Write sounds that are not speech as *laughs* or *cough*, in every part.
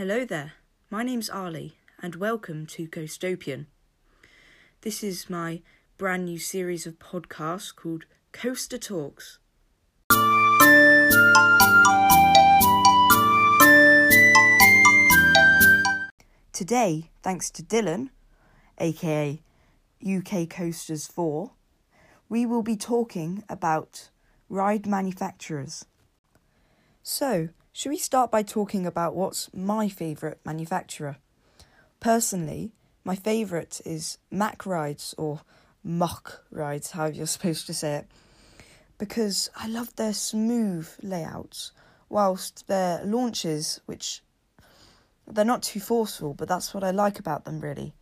Hello there, my name's Ali, and welcome to Coastopian. This is my brand new series of podcasts called Coaster Talks. Today, thanks to Dylan, aka UK Coasters 4, we will be talking about ride manufacturers. So, should we start by talking about what's my favourite manufacturer? Personally, my favourite is Mack Rides or Mock Rides, however you're *laughs* supposed to say it, because I love their smooth layouts, whilst their launches, which they're not too forceful, but that's what I like about them really.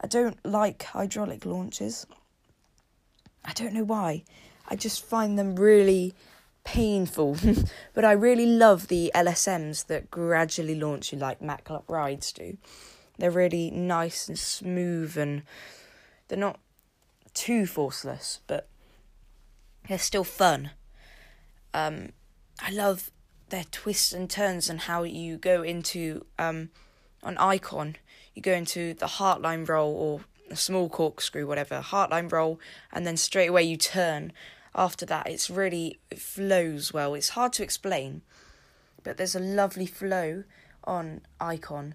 I don't like hydraulic launches. I don't know why. I just find them really painful. *laughs* but I really love the LSMs that gradually launch you like Macklop rides do. They're really nice and smooth and they're not too forceless, but they're still fun. Um, I love their twists and turns and how you go into um, an icon. You go into the heartline roll or a small corkscrew, whatever, heartline roll, and then straight away you turn after that it's really it flows well. It's hard to explain but there's a lovely flow on icon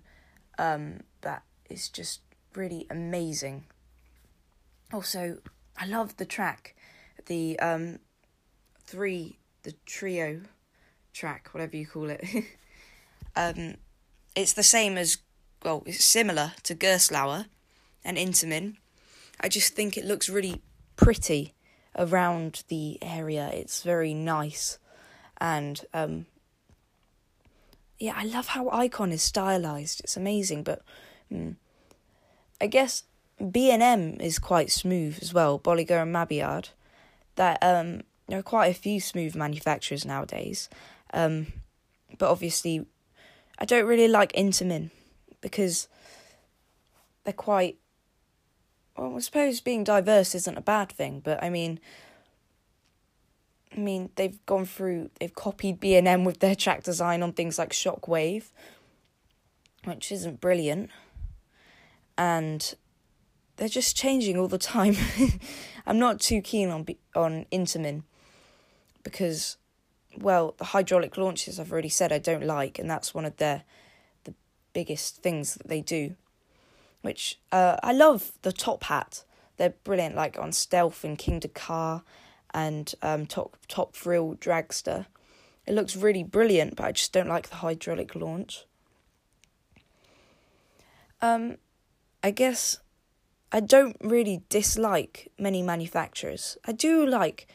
um, that is just really amazing. Also i love the track the um, three the trio track whatever you call it. *laughs* Um, it's the same as well it's similar to Gerstlauer and Intamin. I just think it looks really pretty around the area. It's very nice, and um, yeah, I love how Icon is stylized. It's amazing, but mm, I guess B and M is quite smooth as well. Bolliger and Mabilliard. That um, there are quite a few smooth manufacturers nowadays, um, but obviously, I don't really like Intamin because they're quite well, I suppose being diverse isn't a bad thing, but I mean, I mean they've gone through, they've copied B and M with their track design on things like Shockwave, which isn't brilliant, and they're just changing all the time. *laughs* I'm not too keen on on Intamin because, well, the hydraulic launches I've already said I don't like, and that's one of their the biggest things that they do which uh, I love the top hat. They're brilliant, like on Stealth and Kingda Ka and um, Top Top Thrill Dragster. It looks really brilliant, but I just don't like the hydraulic launch. Um, I guess I don't really dislike many manufacturers. I do like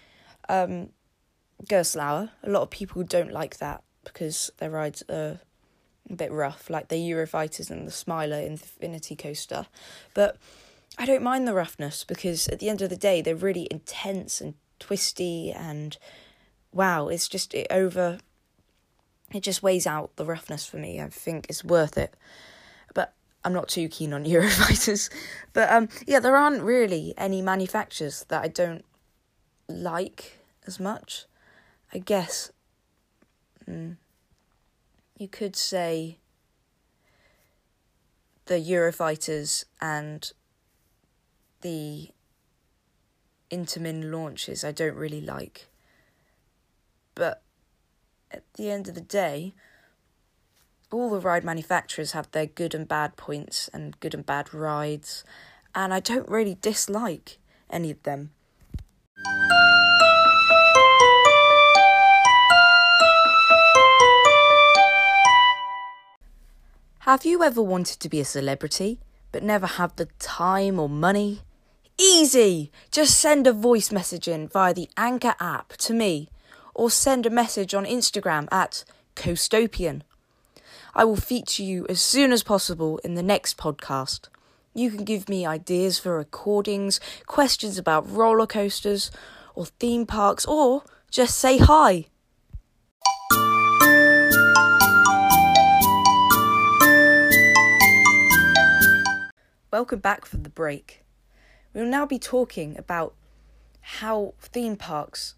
um, Gerstlauer. A lot of people don't like that because their rides are a bit rough, like the Eurofighters and the Smiler Infinity Coaster. But I don't mind the roughness because at the end of the day, they're really intense and twisty, and wow, it's just it over. It just weighs out the roughness for me. I think it's worth it, but I'm not too keen on *laughs* Eurofighters. But um, yeah, there aren't really any manufacturers that I don't like as much. I guess. Mm, you could say the Eurofighters and the Intamin launches I don't really like. But at the end of the day, all the ride manufacturers have their good and bad points and good and bad rides, and I don't really dislike any of them. Have you ever wanted to be a celebrity but never had the time or money? Easy! Just send a voice message in via the Anchor app to me or send a message on Instagram at Coastopian. I will feature you as soon as possible in the next podcast. You can give me ideas for recordings, questions about roller coasters or theme parks, or just say hi. Welcome back from the break. We will now be talking about how theme parks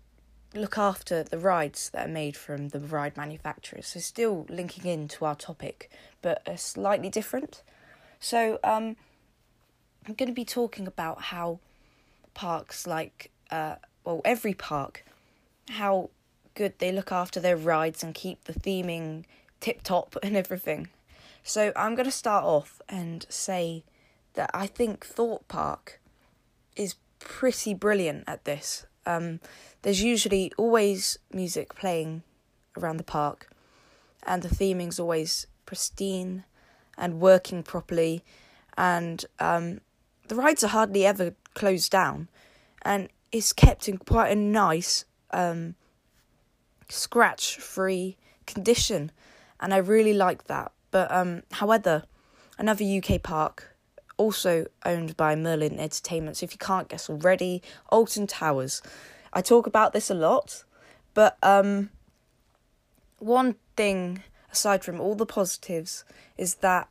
look after the rides that are made from the ride manufacturers. So still linking into our topic, but a slightly different. So um, I'm going to be talking about how parks like uh, well every park, how good they look after their rides and keep the theming tip top *laughs* and everything. So I'm going to start off and say that I think Thorpe Park is pretty brilliant at this. Um, there's usually always music playing around the park, and the theming's always pristine and working properly, and um, the rides are hardly ever closed down, and it's kept in quite a nice, um, scratch-free condition, and I really like that. But um, however, another UK park also owned by Merlin Entertainment. So if you can't guess already, Alton Towers. I talk about this a lot, but um, one thing aside from all the positives is that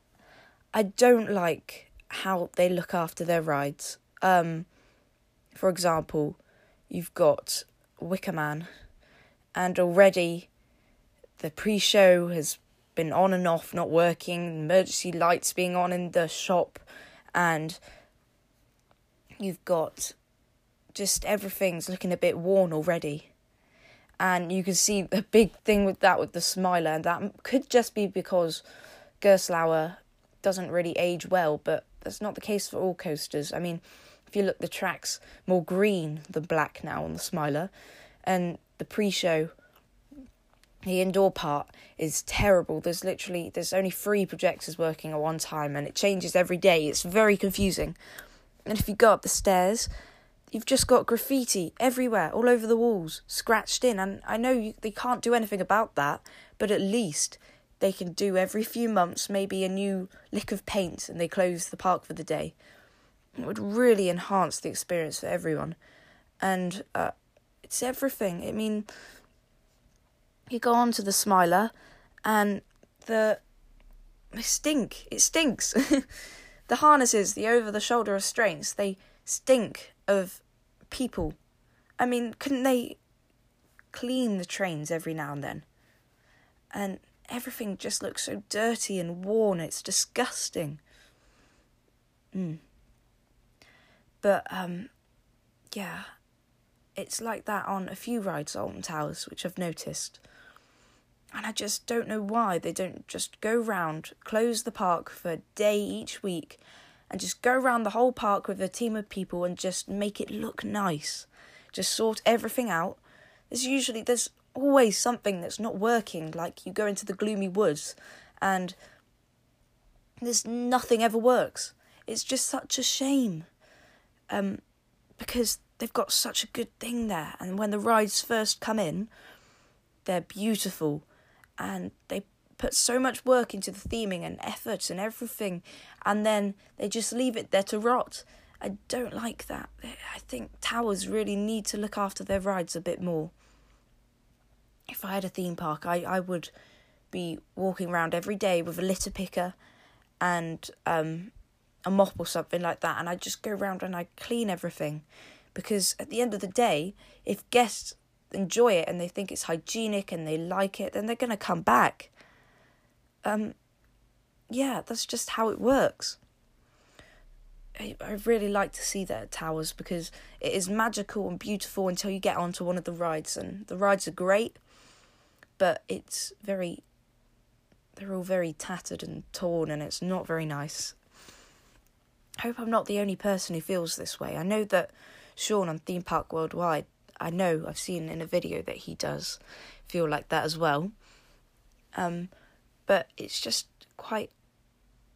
I don't like how they look after their rides. Um, for example, you've got Wicker Man, and already the pre show has been on and off, not working, emergency lights being on in the shop, and you've got just everything's looking a bit worn already. And you can see a big thing with that with the smiler, and that could just be because Gerstlauer doesn't really age well, but that's not the case for all coasters. I mean, if you look, the track's more green than black now on the smiler, and the pre-show the indoor part is terrible. There's literally there's only three projectors working at one time and it changes every day. It's very confusing. And if you go up the stairs, you've just got graffiti everywhere, all over the walls, scratched in. And I know you, they can't do anything about that, but at least they can do every few months maybe a new lick of paint and they close the park for the day. It would really enhance the experience for everyone. And uh, it's everything. I mean, you go on to the smiler and the stink. It stinks. *laughs* the harnesses, the over the shoulder restraints, they stink of people. I mean, couldn't they clean the trains every now and then? And everything just looks so dirty and worn. It's disgusting. Mm. But um yeah, it's like that on a few rides at Alton Towers, which I've noticed. And I just don't know why they don't just go round, close the park for a day each week, and just go around the whole park with a team of people and just make it look nice. Just sort everything out. There's usually, there's always something that's not working, like you go into the gloomy woods and there's nothing ever works. It's just such a shame. Um, because they've got such a good thing there, and when the rides first come in, they're beautiful and they put so much work into the theming and effort and everything, and then they just leave it there to rot. I don't like that. I think towers really need to look after their rides a bit more. If I had a theme park, I, I would be walking around every day with a litter picker and um, a mop or something like that, and I just go around and I clean everything. Because at the end of the day, if guests enjoy it and they think it's hygienic and they like it, then they're going to come back. Um, yeah, that's just how it works. I, I really like to see at Towers because it is magical and beautiful until you get onto one of the rides, and the rides are great, but it's very. They're all very tattered and torn, and it's not very nice. I hope I'm not the only person who feels this way. I know that Sean on Theme Park Worldwide I know I've seen in a video that he does feel like that as well. Um, but it's just quite.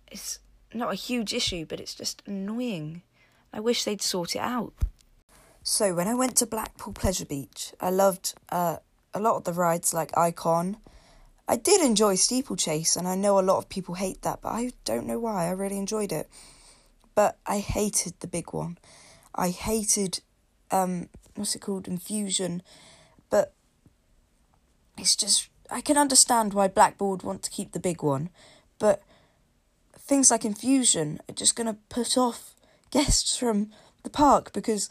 It's not a huge issue, but it's just annoying. I wish they'd sort it out. So when I went to Blackpool Pleasure Beach, I loved uh, a lot of the rides like Icon. I did enjoy Steeplechase, and I know a lot of people hate that, but I don't know why. I really enjoyed it. But I hated the big one. I hated um, what's it called infusion but it's just i can understand why Blackpool want to keep the big one but things like infusion are just going to put off *laughs* guests from the park because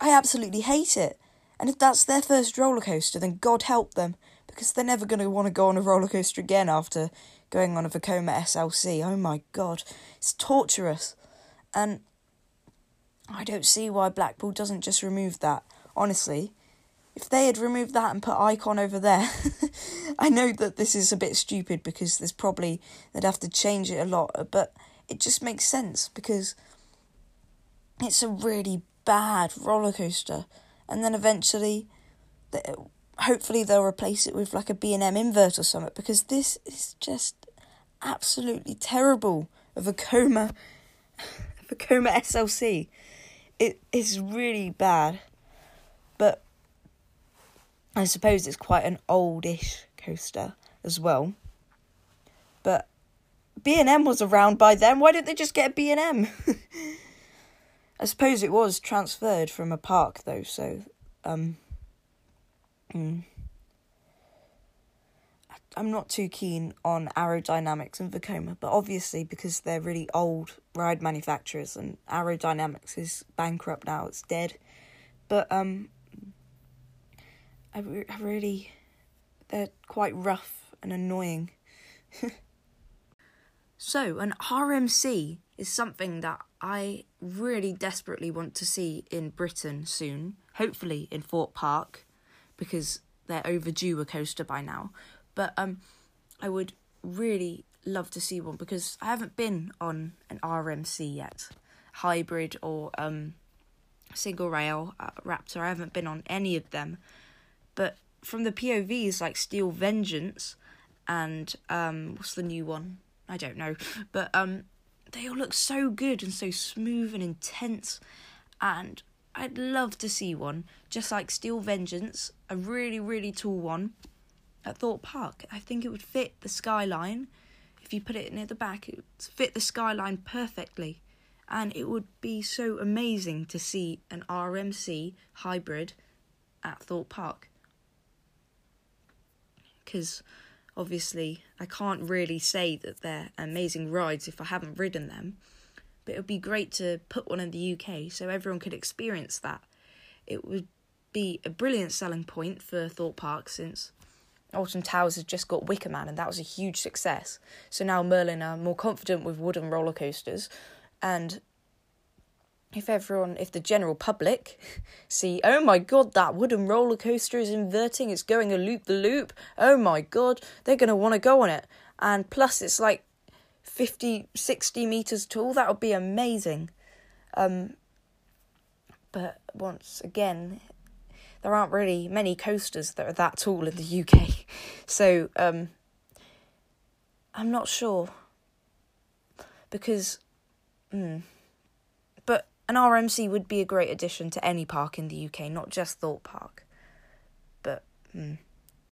i absolutely hate it And if that's their first roller coaster, then God help them because they're never going to want to go on a roller coaster again after going on a Vekoma SLC. Oh my God, it's torturous. And I don't see why Blackpool doesn't just remove that. Honestly, if they had removed that and put Icon over there, *laughs* I know that this is a bit stupid because there's probably they'd have to change it a lot, but it just makes sense because it's a really bad roller coaster, and then eventually, hopefully they'll replace it with like a B and M invert or something because this is just absolutely terrible Vekoma, *laughs* Vekoma SLC. It is really bad, but I suppose it's quite an oldish coaster as well. But B and M was around by then. Why didn't they just get a B and M? *laughs* I suppose it was transferred from a park though, so um, mm, I'm not too keen on Arrow Dynamics and Vekoma, but obviously because they're really old ride manufacturers and Arrow Dynamics is bankrupt now, it's dead. But um, I, re- I really, they're quite rough and annoying. *laughs* so an RMC is something that I really desperately want to see in Britain soon, hopefully in Thorpe Park, because they're overdue a coaster by now. But um, I would really love to see one because I haven't been on an RMC yet, hybrid or um, single rail uh, Raptor. I haven't been on any of them, but from the POVs like Steel Vengeance and um, what's the new one? I don't know, but um, they all look so good and so smooth and intense, and I'd love to see one. Just like Steel Vengeance, a really really tall one at Thorpe Park. I think it would fit the skyline. If you put it near the back, it would fit the skyline perfectly. And it would be so amazing to see an RMC hybrid at Thorpe Park. Because obviously, I can't really say that they're amazing rides if I haven't ridden them. But it would be great to put one in the UK so everyone could experience that. It would be a brilliant selling point for Thorpe Park since Alton Towers has just got Wicker Man, and that was a huge success. So now Merlin are more confident with wooden roller coasters, and if everyone, if the general public *laughs* see, oh my god, that wooden roller coaster is inverting, it's going a loop the loop, oh my god, they're going to want to go on it. And plus, it's like 50, 60 meters tall, that would be amazing. Um, but once again, there aren't really many coasters that are that tall in the UK. *laughs* So um, I'm not sure because, mm, but an RMC would be a great addition to any park in the UK, not just Thorpe Park. But. Mm.